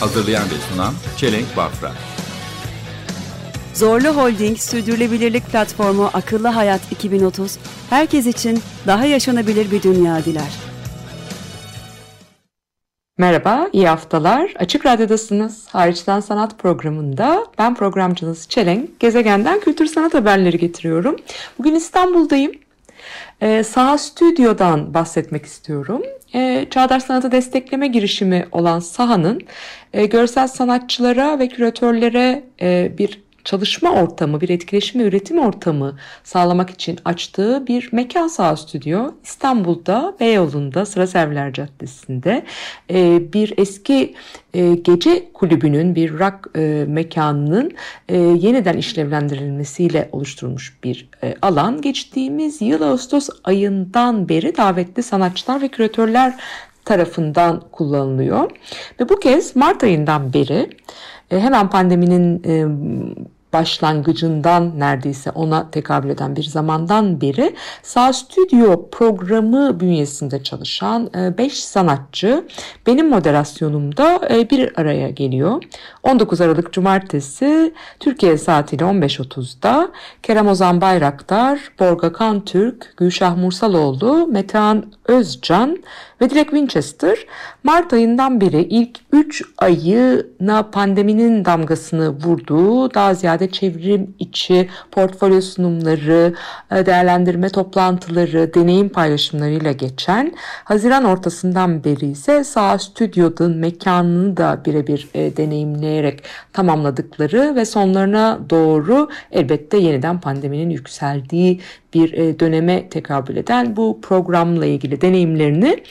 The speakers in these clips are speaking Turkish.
Hazırlayan ve sunan Çelenk Bafra Zorlu Holding Sürdürülebilirlik Platformu Akıllı Hayat 2030, herkes için daha yaşanabilir bir dünya diler. Merhaba, iyi haftalar. Açık Radyo'dasınız. Hariçten Sanat programında ben programcınız Çelenk. Gezegenden kültür sanat haberleri getiriyorum. Bugün İstanbul'dayım. Ee, Saha Stüdyo'dan bahsetmek istiyorum. Ee, Çağdaş Sanatı Destekleme girişimi olan Saha'nın e, görsel sanatçılara ve küratörlere e, bir çalışma ortamı, bir etkileşim ve üretim ortamı sağlamak için açtığı bir mekan Saha Stüdyo İstanbul'da Beyoğlu'nda Sıra Serviler Caddesi'nde e, bir eski e, gece kulübünün bir rock e, mekanının yeniden işlevlendirilmesiyle oluşturulmuş bir alan. Geçtiğimiz yıl Ağustos ayından beri davetli sanatçılar ve küratörler tarafından kullanılıyor. Ve bu kez Mart ayından beri hemen pandeminin e, başlangıcından neredeyse ona tekabül eden bir zamandan beri Sağ Stüdyo programı bünyesinde çalışan 5 sanatçı benim moderasyonumda e, bir araya geliyor. 19 Aralık Cumartesi Türkiye saatiyle 15.30'da Kerem Ozan Bayraktar, Borga Kantürk, Gülşah Mursaloğlu, Metehan Özcan ve Dilek Winchester Mart ayından beri ilk 3 ayına pandeminin damgasını vurduğu daha ziyade çevrim içi portfolyo sunumları, e, değerlendirme toplantıları, deneyim paylaşımlarıyla geçen Haziran ortasından beri ise Sağ Stüdyo'nun mekanını da birebir e, deneyimleyerek tamamladıkları ve sonlarına doğru elbette yeniden pandeminin yükseldiği bir e, döneme tekabül eden bu programla ilgili deneyimlerini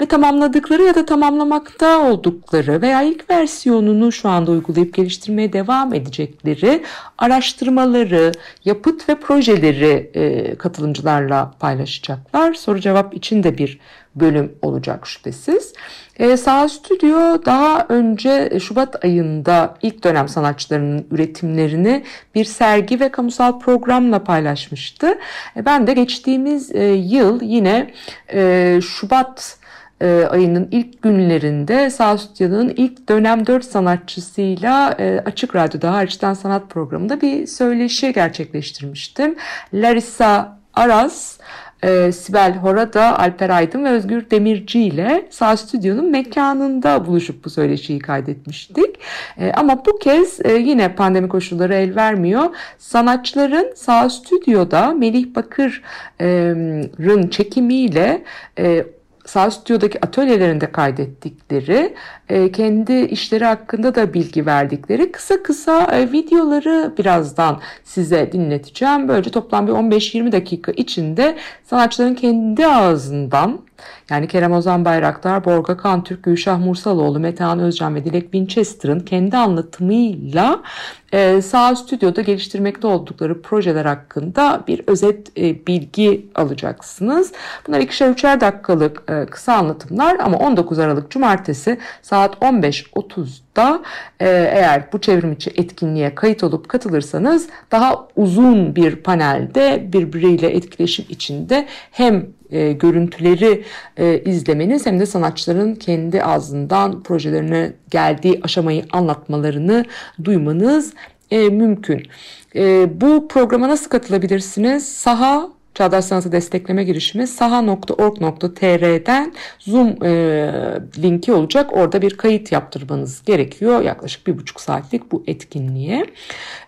ve tamamladıkları ya da tamamlamakta oldukları veya ilk versiyonunu şu anda uygulayıp geliştirmeye devam edecekleri araştırmaları, yapıt ve projeleri e, katılımcılarla paylaşacaklar. Soru cevap için de bir bölüm olacak şüphesiz. E, Sağ Stüdyo daha önce Şubat ayında ilk dönem sanatçılarının üretimlerini bir sergi ve kamusal programla paylaşmıştı. E, ben de geçtiğimiz e, yıl yine e, Şubat e, ayının ilk günlerinde Sağ Stüdyo'nun ilk dönem 4 sanatçısıyla e, Açık Radyo'da hariçten sanat programında bir söyleşi gerçekleştirmiştim. Larissa Aras, e, Sibel Horada, Alper Aydın ve Özgür Demirci ile Sağ Stüdyo'nun mekanında buluşup bu söyleşiyi kaydetmiştik. E, ama bu kez e, yine pandemi koşulları el vermiyor. Sanatçıların Sağ Stüdyo'da Melih Bakır'ın çekimiyle e, Sağ Stüdyo'daki atölyelerinde kaydettikleri, e, kendi işleri hakkında da bilgi verdikleri kısa kısa e, videoları birazdan size dinleteceğim. Böylece toplam bir 15-20 dakika içinde sanatçıların kendi ağzından yani Kerem Ozan Bayraktar, Borga Kantürk, Gülşah Mursaloğlu, Metehan Özcan ve Dilek Winchester'ın kendi anlatımıyla e, Sağ Stüdyo'da geliştirmekte oldukları projeler hakkında bir özet e, bilgi alacaksınız. Bunlar ikişer üçer dakikalık e, kısa anlatımlar ama 19 Aralık Cumartesi saat 15.30'da e, eğer bu çevrim içi etkinliğe kayıt olup katılırsanız daha uzun bir panelde birbiriyle etkileşim içinde hem e, görüntüleri e, izlemeniz hem de sanatçıların kendi ağzından projelerine geldiği aşamayı anlatmalarını duymanız e, mümkün. E, bu programa nasıl katılabilirsiniz? Saha Çağdaş Sanatı Destekleme girişimi saha.org.tr'den Zoom e, linki olacak. Orada bir kayıt yaptırmanız gerekiyor. Yaklaşık bir buçuk saatlik bu etkinliğe.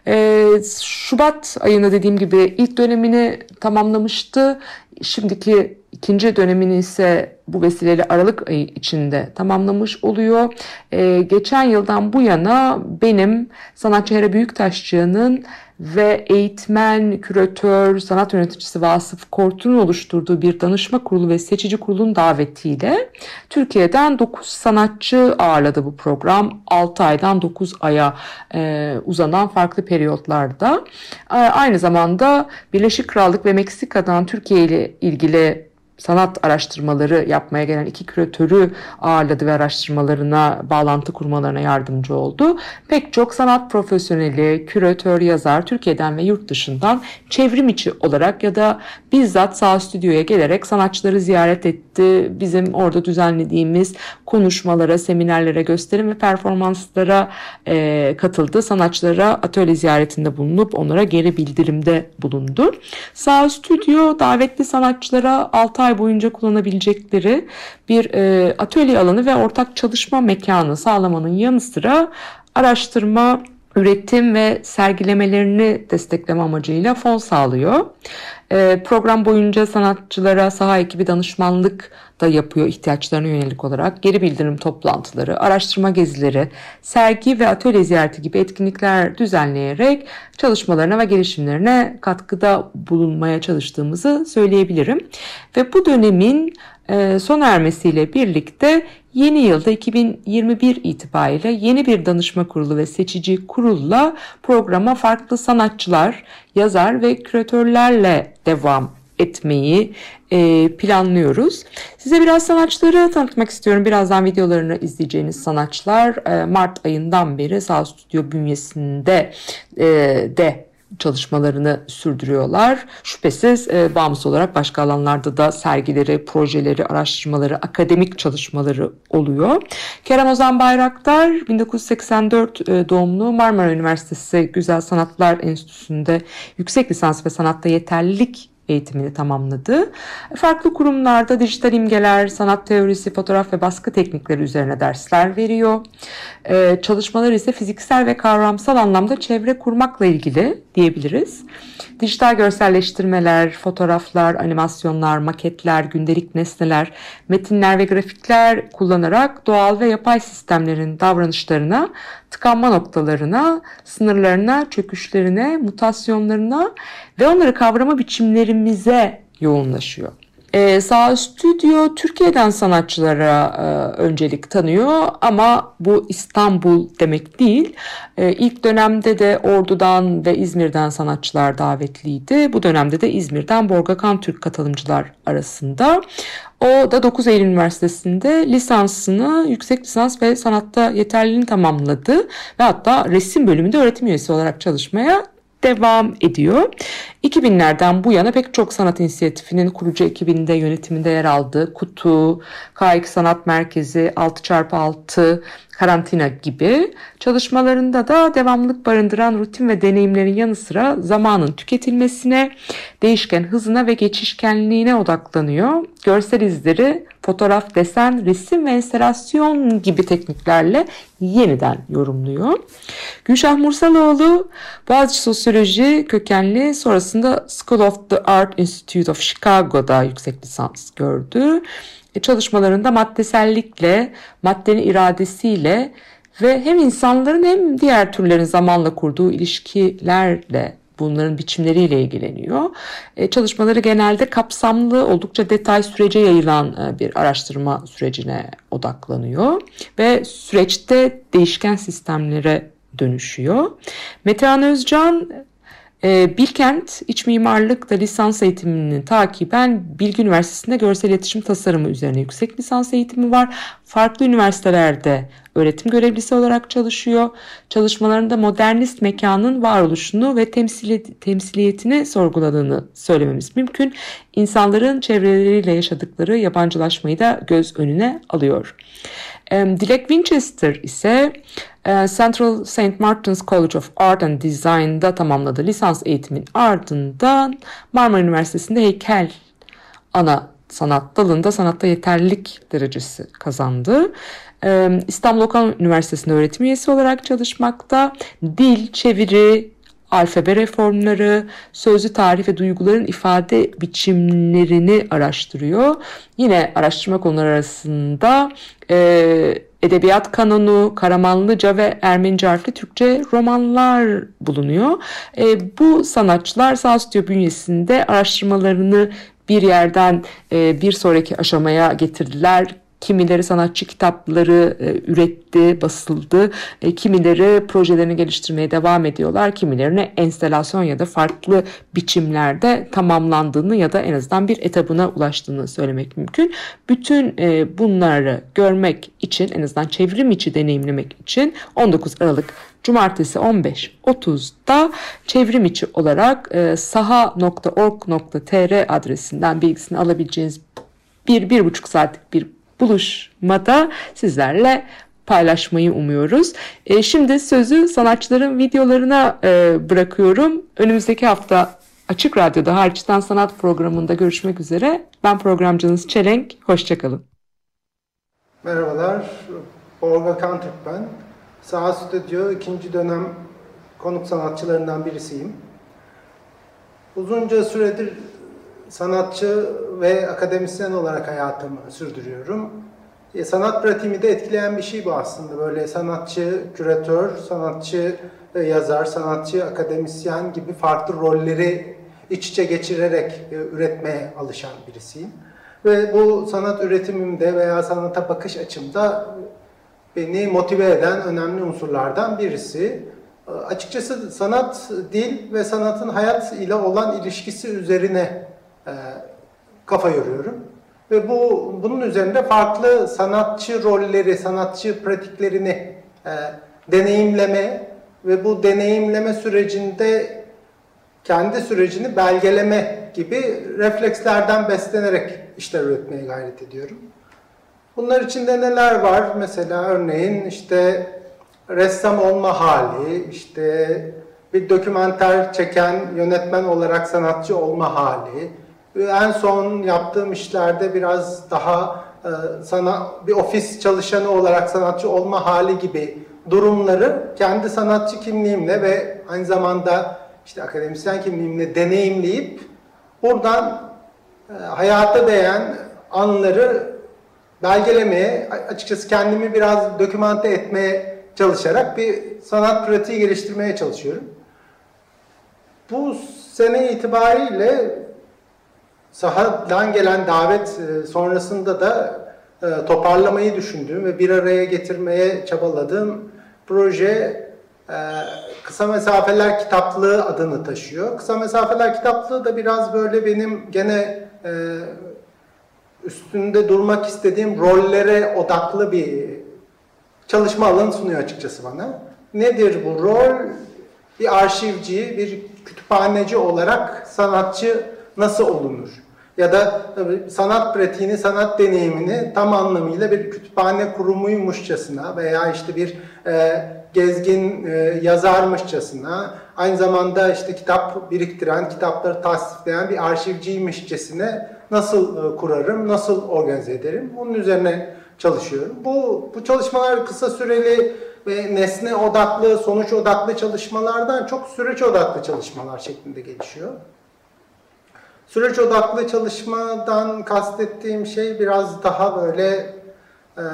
E, Şubat ayında dediğim gibi ilk dönemini tamamlamıştı. Şimdiki ikinci dönemini ise bu vesileyle Aralık ayı içinde tamamlamış oluyor. Ee, geçen yıldan bu yana benim sanatçı Hera Büyüktaşçı'nın ve eğitmen, küratör, sanat yöneticisi Vasıf Kortun'un oluşturduğu bir danışma kurulu ve seçici kurulun davetiyle Türkiye'den 9 sanatçı ağırladı bu program. 6 aydan 9 aya e, uzanan farklı periyotlarda. E, aynı zamanda Birleşik Krallık ve Meksika'dan Türkiye ile ilgili sanat araştırmaları yapmaya gelen iki küratörü ağırladı ve araştırmalarına bağlantı kurmalarına yardımcı oldu. Pek çok sanat profesyoneli, küratör, yazar Türkiye'den ve yurt dışından çevrim içi olarak ya da bizzat sağ stüdyoya gelerek sanatçıları ziyaret etti. Bizim orada düzenlediğimiz konuşmalara, seminerlere, gösterim ve performanslara e, katıldı. Sanatçılara atölye ziyaretinde bulunup onlara geri bildirimde bulundu. Sağ stüdyo davetli sanatçılara 6 ay boyunca kullanabilecekleri bir e, atölye alanı ve ortak çalışma mekanı sağlamanın yanı sıra araştırma, üretim ve sergilemelerini destekleme amacıyla fon sağlıyor. E, program boyunca sanatçılara saha ekibi danışmanlık da yapıyor ihtiyaçlarına yönelik olarak. Geri bildirim toplantıları, araştırma gezileri, sergi ve atölye ziyareti gibi etkinlikler düzenleyerek çalışmalarına ve gelişimlerine katkıda bulunmaya çalıştığımızı söyleyebilirim. Ve bu dönemin e, sona ermesiyle birlikte yeni yılda 2021 itibariyle yeni bir danışma kurulu ve seçici kurulla programa farklı sanatçılar, yazar ve küratörlerle devam etmeyi e, planlıyoruz. Size biraz sanatçıları tanıtmak istiyorum. Birazdan videolarını izleyeceğiniz sanatçılar e, Mart ayından beri Sağ Stüdyo bünyesinde e, de çalışmalarını sürdürüyorlar. Şüphesiz e, bağımsız olarak başka alanlarda da sergileri, projeleri, araştırmaları, akademik çalışmaları oluyor. Kerem Ozan Bayraktar 1984 e, doğumlu Marmara Üniversitesi Güzel Sanatlar Enstitüsü'nde yüksek lisans ve sanatta yeterlilik eğitimini tamamladı. Farklı kurumlarda dijital imgeler, sanat teorisi, fotoğraf ve baskı teknikleri üzerine dersler veriyor. Ee, çalışmalar ise fiziksel ve kavramsal anlamda çevre kurmakla ilgili diyebiliriz. Dijital görselleştirmeler, fotoğraflar, animasyonlar, maketler, gündelik nesneler, metinler ve grafikler kullanarak doğal ve yapay sistemlerin davranışlarına, tıkanma noktalarına, sınırlarına, çöküşlerine, mutasyonlarına ve onları kavrama biçimlerimize yoğunlaşıyor. Ee, Sağ Stüdyo Türkiye'den sanatçılara e, öncelik tanıyor ama bu İstanbul demek değil. E, ilk dönemde de Ordu'dan ve İzmir'den sanatçılar davetliydi. Bu dönemde de İzmir'den Borgakan Türk katılımcılar arasında. O da 9 Eylül Üniversitesi'nde lisansını, yüksek lisans ve sanatta yeterliliğini tamamladı ve hatta resim bölümünde öğretim üyesi olarak çalışmaya devam ediyor. 2000'lerden bu yana pek çok sanat inisiyatifinin kurucu ekibinde yönetiminde yer aldığı Kutu, K2 Sanat Merkezi, 6x6, karantina gibi çalışmalarında da devamlılık barındıran rutin ve deneyimlerin yanı sıra zamanın tüketilmesine, değişken hızına ve geçişkenliğine odaklanıyor. Görsel izleri fotoğraf, desen, resim ve enstelasyon gibi tekniklerle yeniden yorumluyor. Gülşah Mursaloğlu Boğaziçi Sosyoloji kökenli sonrasında School of the Art Institute of Chicago'da yüksek lisans gördü. E, çalışmalarında maddesellikle, maddenin iradesiyle ve hem insanların hem diğer türlerin zamanla kurduğu ilişkilerle bunların biçimleriyle ilgileniyor. E, çalışmaları genelde kapsamlı, oldukça detay sürece yayılan e, bir araştırma sürecine odaklanıyor ve süreçte değişken sistemlere dönüşüyor. Metehan Özcan Bilkent İç Mimarlık'ta lisans eğitimini takiben Bilgi Üniversitesi'nde görsel iletişim tasarımı üzerine yüksek lisans eğitimi var. Farklı üniversitelerde öğretim görevlisi olarak çalışıyor. Çalışmalarında modernist mekanın varoluşunu ve temsiliyetini sorguladığını söylememiz mümkün. İnsanların çevreleriyle yaşadıkları yabancılaşmayı da göz önüne alıyor. Dilek Winchester ise Central St. Martin's College of Art and Design'da tamamladığı lisans eğitimin ardından Marmara Üniversitesi'nde heykel ana sanat dalında sanatta yeterlilik derecesi kazandı. İstanbul Okan Üniversitesi'nde öğretim üyesi olarak çalışmakta. Dil, çeviri, alfabe reformları, sözlü tarih ve duyguların ifade biçimlerini araştırıyor. Yine araştırma konuları arasında e, edebiyat kanonu, Karamanlıca ve Ermenice harfli Türkçe romanlar bulunuyor. E, bu sanatçılar Sağstüdyo bünyesinde araştırmalarını bir yerden e, bir sonraki aşamaya getirdiler Kimileri sanatçı kitapları e, üretti, basıldı. E, kimileri projelerini geliştirmeye devam ediyorlar. Kimilerine enstelasyon ya da farklı biçimlerde tamamlandığını ya da en azından bir etabına ulaştığını söylemek mümkün. Bütün e, bunları görmek için en azından çevrim içi deneyimlemek için 19 Aralık Cumartesi 15.30'da çevrim içi olarak saha.org.tr adresinden bilgisini alabileceğiniz bir, bir buçuk saatlik bir buluşmada sizlerle paylaşmayı umuyoruz. E, şimdi sözü sanatçıların videolarına e, bırakıyorum. Önümüzdeki hafta Açık Radyo'da Harçtan Sanat programında görüşmek üzere. Ben programcınız Çelenk. Hoşçakalın. Merhabalar, Borga Kantürk ben. Sağ Stüdyo ikinci dönem konuk sanatçılarından birisiyim. Uzunca süredir sanatçı ve akademisyen olarak hayatımı sürdürüyorum. E, sanat pratiğimi de etkileyen bir şey bu aslında. Böyle sanatçı, küratör, sanatçı, e, yazar, sanatçı, akademisyen gibi farklı rolleri iç içe geçirerek e, üretmeye alışan birisiyim. Ve bu sanat üretimimde veya sanata bakış açımda beni motive eden önemli unsurlardan birisi. E, açıkçası sanat, dil ve sanatın hayat ile olan ilişkisi üzerine e, kafa yoruyorum. Ve bu bunun üzerinde farklı sanatçı rolleri, sanatçı pratiklerini e, deneyimleme ve bu deneyimleme sürecinde kendi sürecini belgeleme gibi reflekslerden beslenerek işler üretmeye gayret ediyorum. Bunlar içinde neler var? Mesela örneğin işte ressam olma hali, işte bir dokümenter çeken yönetmen olarak sanatçı olma hali, en son yaptığım işlerde biraz daha e, sana bir ofis çalışanı olarak sanatçı olma hali gibi durumları kendi sanatçı kimliğimle ve aynı zamanda işte akademisyen kimliğimle deneyimleyip buradan e, hayata değen anları belgelemeye, açıkçası kendimi biraz dokümante etmeye çalışarak bir sanat pratiği geliştirmeye çalışıyorum. Bu sene itibariyle sahadan gelen davet e, sonrasında da e, toparlamayı düşündüğüm ve bir araya getirmeye çabaladığım proje e, Kısa Mesafeler Kitaplığı adını taşıyor. Kısa Mesafeler Kitaplığı da biraz böyle benim gene üstünde durmak istediğim rollere odaklı bir çalışma alanı sunuyor açıkçası bana. Nedir bu rol? Bir arşivci, bir kütüphaneci olarak sanatçı nasıl olunur? Ya da sanat pratiğini, sanat deneyimini tam anlamıyla bir kütüphane kurumuymuşçasına veya işte bir e, gezgin e, yazarmışçasına, aynı zamanda işte kitap biriktiren, kitapları tasdifleyen bir arşivciymişçesine nasıl e, kurarım, nasıl organize ederim? Bunun üzerine çalışıyorum. Bu, bu çalışmalar kısa süreli ve nesne odaklı, sonuç odaklı çalışmalardan çok süreç odaklı çalışmalar şeklinde gelişiyor. Süreç odaklı çalışmadan kastettiğim şey biraz daha böyle e,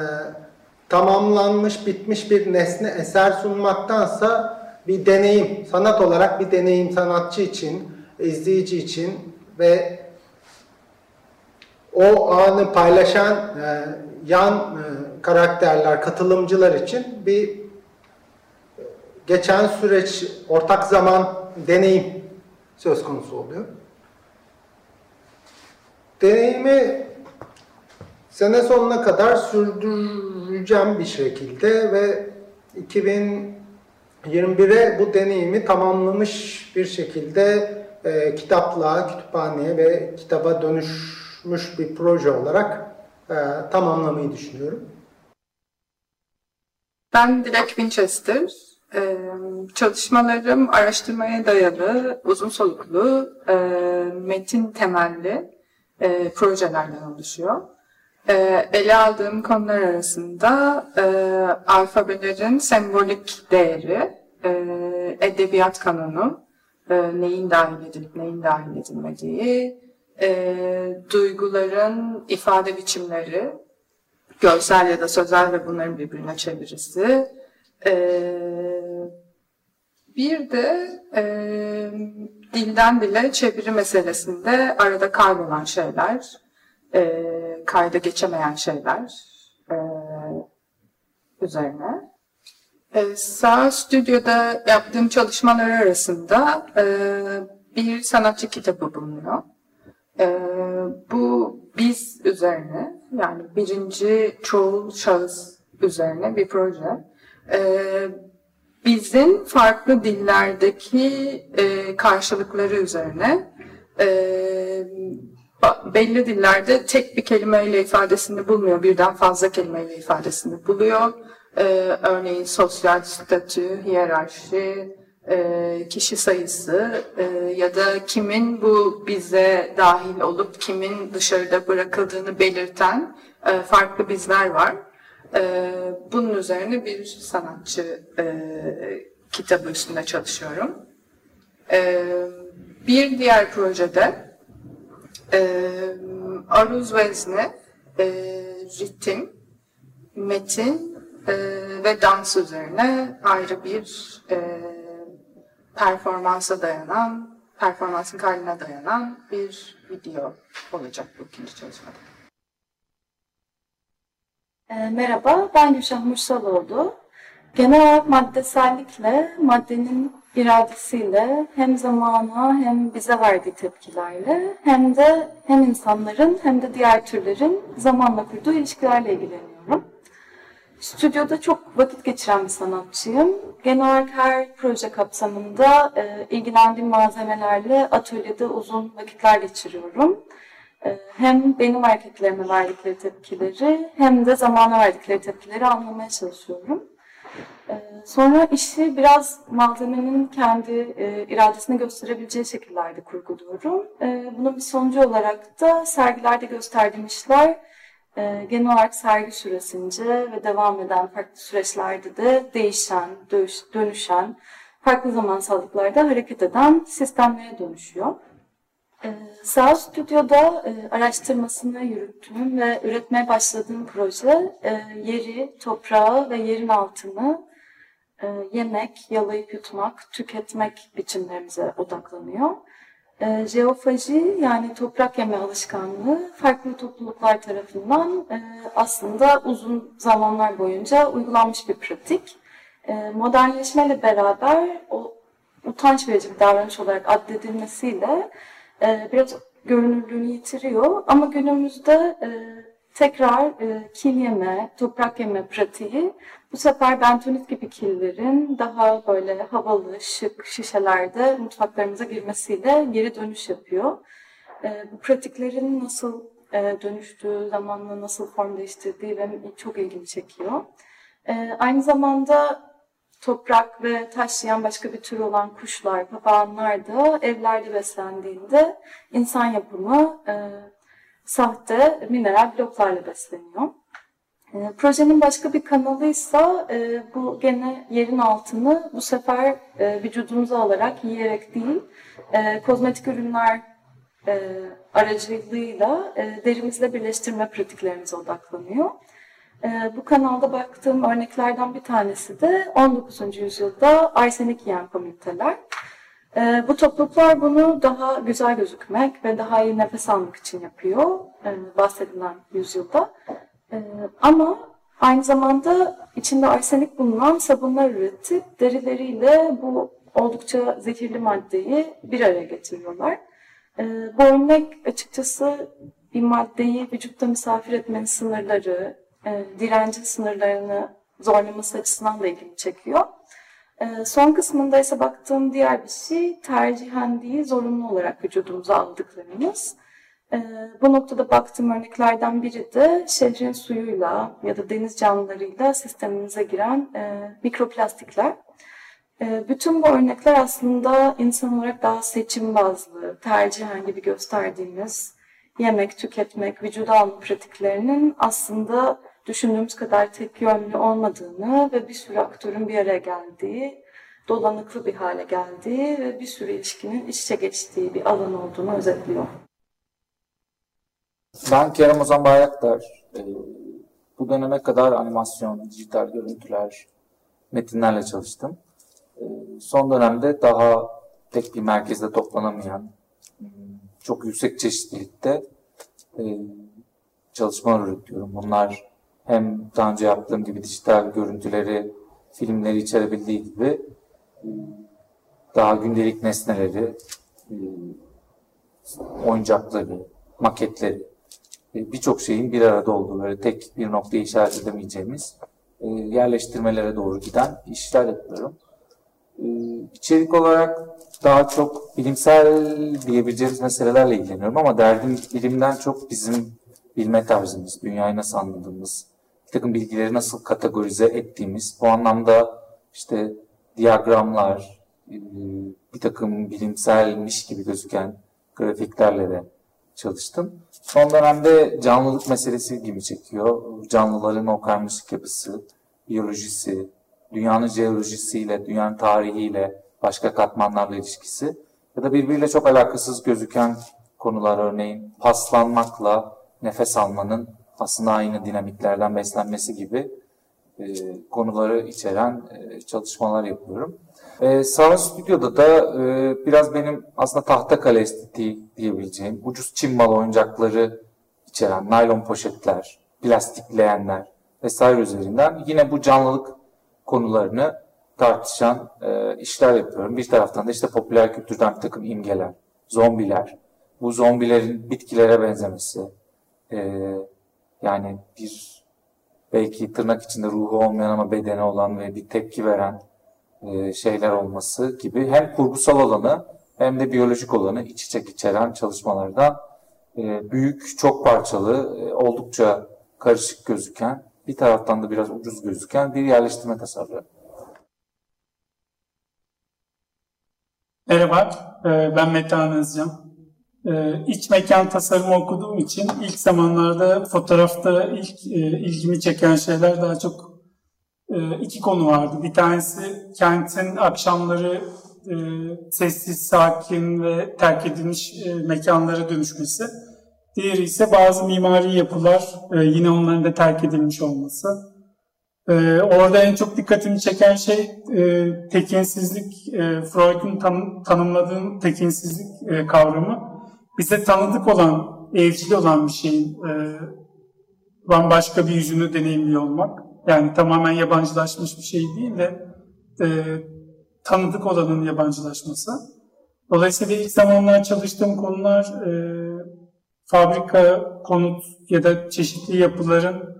tamamlanmış, bitmiş bir nesne eser sunmaktansa bir deneyim, sanat olarak bir deneyim sanatçı için, izleyici için ve o anı paylaşan e, yan e, karakterler, katılımcılar için bir geçen süreç, ortak zaman, deneyim söz konusu oluyor. Deneyimi sene sonuna kadar sürdüreceğim bir şekilde ve 2021'e bu deneyimi tamamlamış bir şekilde e, kitaplığa, kütüphaneye ve kitaba dönüşmüş bir proje olarak e, tamamlamayı düşünüyorum. Ben Dilek Winchester. Ee, çalışmalarım araştırmaya dayalı, uzun soluklu, e, metin temelli e, projelerden oluşuyor. E, ele aldığım konular arasında e, alfabelerin sembolik değeri, e, edebiyat kanonu, e, neyin dahil edilip neyin dahil edilmediği, e, duyguların ifade biçimleri, görsel ya da sözel ve bunların birbirine çevirisi, e, bir de e, dilden dile çeviri meselesinde arada kaybolan şeyler, e, kayda geçemeyen şeyler e, üzerine. E, sağ stüdyoda yaptığım çalışmalar arasında e, bir sanatçı kitabı bulunuyor. E, bu biz üzerine yani birinci çoğul şahıs üzerine bir proje. E, bizin farklı dillerdeki e, karşılıkları üzerine e, belli dillerde tek bir kelimeyle ifadesini bulmuyor, birden fazla kelimeyle ifadesini buluyor. E, örneğin sosyal statü, hiyerarşi, e, kişi sayısı e, ya da kimin bu bize dahil olup kimin dışarıda bırakıldığını belirten e, farklı bizler var. Ee, bunun üzerine bir sanatçı e, kitabı üstünde çalışıyorum. Ee, bir diğer projede e, aruz vezne, e, ritim, metin e, ve dans üzerine ayrı bir e, performansa dayanan, performansın kaydına dayanan bir video olacak bu ikinci çalışmada. E, merhaba, ben Gülşah Mursaloğlu. Genel olarak maddesellikle, maddenin iradesiyle hem zamana hem bize verdiği tepkilerle hem de hem insanların hem de diğer türlerin zamanla kurduğu ilişkilerle ilgileniyorum. Stüdyoda çok vakit geçiren bir sanatçıyım. Genel olarak her proje kapsamında e, ilgilendiğim malzemelerle atölyede uzun vakitler geçiriyorum. E, hem benim hareketlerime verdikleri tepkileri hem de zamana verdikleri tepkileri anlamaya çalışıyorum. E, Sonra işi biraz malzemenin kendi e, iradesini gösterebileceği şekillerde kurguluyorum. E, Bunun bir sonucu olarak da sergilerde gösterdiğim işler e, genel olarak sergi süresince ve devam eden farklı süreçlerde de değişen, dönüş- dönüşen, farklı zamansallıklarda hareket eden sistemlere dönüşüyor. Ee, Sağ Stüdyo'da e, araştırmasını yürüttüğüm ve üretmeye başladığım proje e, yeri, toprağı ve yerin altını e, yemek, yalayıp yutmak, tüketmek biçimlerimize odaklanıyor. E, jeofaji yani toprak yeme alışkanlığı farklı topluluklar tarafından e, aslında uzun zamanlar boyunca uygulanmış bir pratik. E, modernleşmeyle beraber o utanç verici bir davranış olarak addedilmesiyle e, biraz görünürlüğünü yitiriyor. Ama günümüzde e, tekrar e, kil yeme, toprak yeme pratiği bu sefer bentonit gibi killerin daha böyle havalı, şık şişelerde mutfaklarımıza girmesiyle geri dönüş yapıyor. E, bu pratiklerin nasıl e, dönüştüğü, zamanla nasıl form değiştirdiği benim çok ilgimi çekiyor. E, aynı zamanda toprak ve taş yiyen başka bir tür olan kuşlar, papağanlar da evlerde beslendiğinde insan yapımı e, sahte mineral bloklarla besleniyor. E, projenin başka bir kanalıysa e, bu gene yerin altını bu sefer e, vücudumuza alarak yiyerek değil, e, kozmetik ürünler e, aracılığıyla e, derimizle birleştirme pratiklerimize odaklanıyor. Ee, Bu kanalda baktığım örneklerden bir tanesi de 19. yüzyılda arsenik yiyen komüniteler. Ee, Bu topluluklar bunu daha güzel gözükmek ve daha iyi nefes almak için yapıyor e, bahsedilen yüzyılda. Ee, Ama aynı zamanda içinde arsenik bulunan sabunlar üretip derileriyle bu oldukça zehirli maddeyi bir araya getiriyorlar. Bu örnek açıkçası bir maddeyi vücutta misafir etmenin sınırları, e, direnci sınırlarını zorlaması açısından da ilgimi çekiyor. E, son kısmında ise baktığım diğer bir şey tercihen değil zorunlu olarak vücudumuza aldıklarımız. E, bu noktada baktığım örneklerden biri de şehrin suyuyla ya da deniz canlılarıyla sistemimize giren e, mikroplastikler. Bütün bu örnekler aslında insan olarak daha seçim bazlı, tercihen gibi gösterdiğimiz yemek, tüketmek, vücuda alma pratiklerinin aslında düşündüğümüz kadar tek yönlü olmadığını ve bir sürü aktörün bir araya geldiği dolanıklı bir hale geldiği ve bir sürü ilişkinin iç içe geçtiği bir alan olduğunu özetliyor. Ben Kerem Ozan Bayraktar. Ee, bu döneme kadar animasyon, dijital görüntüler, metinlerle çalıştım. Ee, son dönemde daha tek bir merkezde toplanamayan, çok yüksek çeşitlilikte e, çalışmalar üretiyorum. Bunlar hem daha önce yaptığım gibi dijital görüntüleri, filmleri içerebildiği gibi daha gündelik nesneleri, e, oyuncakları, maketleri, e, birçok şeyin bir arada olduğu, böyle tek bir noktaya işaret edemeyeceğimiz e, yerleştirmelere doğru giden işler yapıyorum. İçerik olarak daha çok bilimsel diyebileceğimiz meselelerle ilgileniyorum ama derdim bilimden çok bizim bilme tarzımız, dünyayı nasıl anladığımız, takım bilgileri nasıl kategorize ettiğimiz, bu anlamda işte diyagramlar, bir takım bilimselmiş gibi gözüken grafiklerle de çalıştım. Son dönemde canlılık meselesi gibi çekiyor. Canlıların o karmaşık yapısı, biyolojisi, dünyanın jeolojisiyle, dünyanın tarihiyle, başka katmanlarla ilişkisi ya da birbiriyle çok alakasız gözüken konular örneğin paslanmakla nefes almanın aslında aynı dinamiklerden beslenmesi gibi e, konuları içeren e, çalışmalar yapıyorum. E, Sağ Stüdyo'da da e, biraz benim aslında tahta kale estetiği diyebileceğim ucuz Çin malı oyuncakları içeren naylon poşetler, plastikleyenler vesaire üzerinden yine bu canlılık konularını tartışan e, işler yapıyorum. Bir taraftan da işte popüler kültürden bir takım imgeler, zombiler, bu zombilerin bitkilere benzemesi, e, yani bir belki tırnak içinde ruhu olmayan ama bedeni olan ve bir tepki veren e, şeyler olması gibi hem kurgusal olanı hem de biyolojik olanı iç içe içeren çalışmalardan e, büyük, çok parçalı, e, oldukça karışık gözüken, bir taraftan da biraz ucuz gözüken bir yerleştirme tasarlıyorum. Merhaba, ben Metehan Özcan. İç mekan tasarımı okuduğum için ilk zamanlarda fotoğrafta ilk ilgimi çeken şeyler daha çok iki konu vardı. Bir tanesi kentin akşamları sessiz, sakin ve terk edilmiş mekanlara dönüşmesi. Diğeri ise bazı mimari yapılar yine onların da terk edilmiş olması. Orada en çok dikkatimi çeken şey e, tekinsizlik, e, Freud'un tanım, tanımladığı tekinsizlik e, kavramı. Bize tanıdık olan, evcil olan bir şeyin e, bambaşka bir yüzünü deneyimliyor olmak. Yani tamamen yabancılaşmış bir şey değil de e, tanıdık olanın yabancılaşması. Dolayısıyla ilk zamanlar çalıştığım konular e, fabrika, konut ya da çeşitli yapıların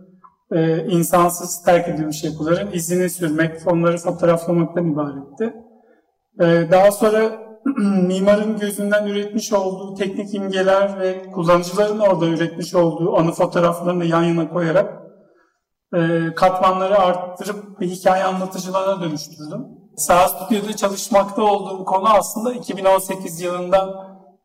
e, insansız terk edilmiş yapıların izini sürmek, onları fotoğraflamaktan ibaretti. E, daha sonra mimarın gözünden üretmiş olduğu teknik imgeler ve kullanıcıların orada üretmiş olduğu anı fotoğraflarını yan yana koyarak e, katmanları arttırıp bir hikaye anlatıcılarına dönüştürdüm. Sağ stüdyoda çalışmakta olduğum konu aslında 2018 yılından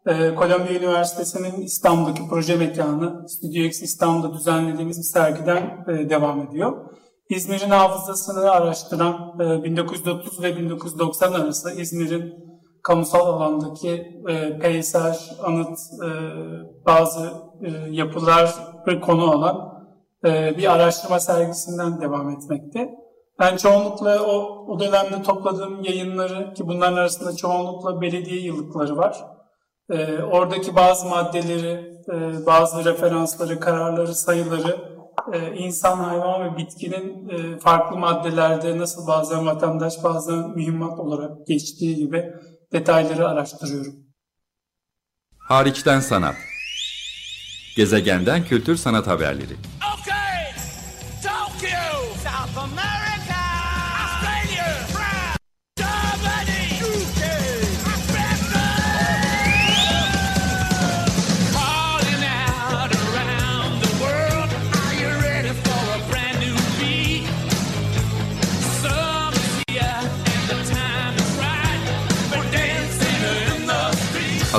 e, Columbia Üniversitesi'nin İstanbul'daki proje mekanı Studio X İstanbul'da düzenlediğimiz bir sergiden e, devam ediyor. İzmir'in hafızasını araştıran e, 1930 ve 1990 arası İzmir'in kamusal alandaki e, peyzaj, anıt, e, bazı e, yapılar ve konu alan e, bir araştırma sergisinden devam etmekte. Ben çoğunlukla o, o dönemde topladığım yayınları ki bunların arasında çoğunlukla belediye yıllıkları var e, oradaki bazı maddeleri, e, bazı referansları, kararları, sayıları e, insan, hayvan ve bitkinin e, farklı maddelerde nasıl bazen vatandaş, bazen mühimmat olarak geçtiği gibi detayları araştırıyorum. Hariçten sanat. Gezegenden kültür sanat haberleri.